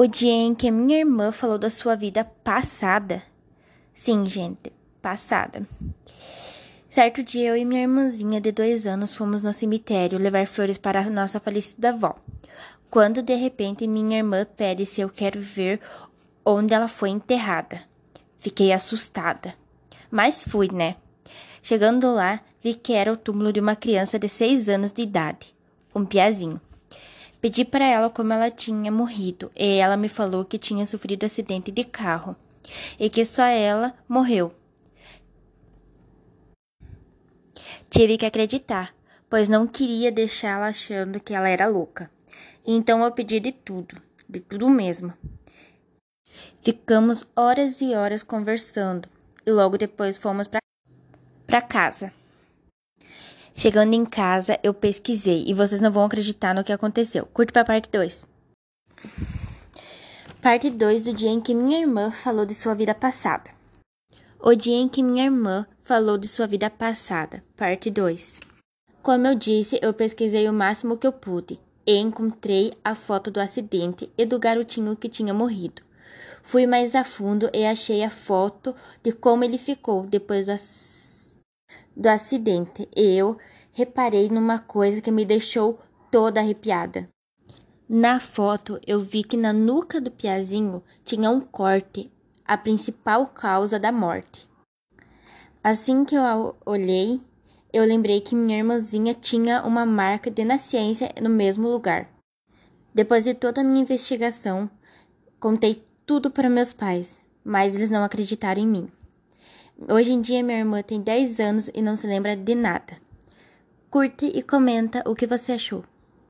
O dia em que minha irmã falou da sua vida passada. Sim, gente, passada. Certo dia, eu e minha irmãzinha de dois anos fomos no cemitério levar flores para a nossa falecida avó. Quando de repente minha irmã pede se eu quero ver onde ela foi enterrada. Fiquei assustada. Mas fui, né? Chegando lá, vi que era o túmulo de uma criança de seis anos de idade, um piazinho. Pedi para ela como ela tinha morrido e ela me falou que tinha sofrido acidente de carro e que só ela morreu. Tive que acreditar, pois não queria deixá-la achando que ela era louca. Então eu pedi de tudo, de tudo mesmo. Ficamos horas e horas conversando e logo depois fomos para casa. Chegando em casa, eu pesquisei e vocês não vão acreditar no que aconteceu. Curte para parte 2. Parte 2 do dia em que minha irmã falou de sua vida passada. O dia em que minha irmã falou de sua vida passada. Parte 2. Como eu disse, eu pesquisei o máximo que eu pude e encontrei a foto do acidente e do garotinho que tinha morrido. Fui mais a fundo e achei a foto de como ele ficou depois do acidente do acidente e eu reparei numa coisa que me deixou toda arrepiada. Na foto, eu vi que na nuca do Piazinho tinha um corte, a principal causa da morte. Assim que eu olhei, eu lembrei que minha irmãzinha tinha uma marca de nascença no mesmo lugar. Depois de toda a minha investigação, contei tudo para meus pais, mas eles não acreditaram em mim. Hoje em dia, minha irmã tem 10 anos e não se lembra de nada. Curte e comenta o que você achou.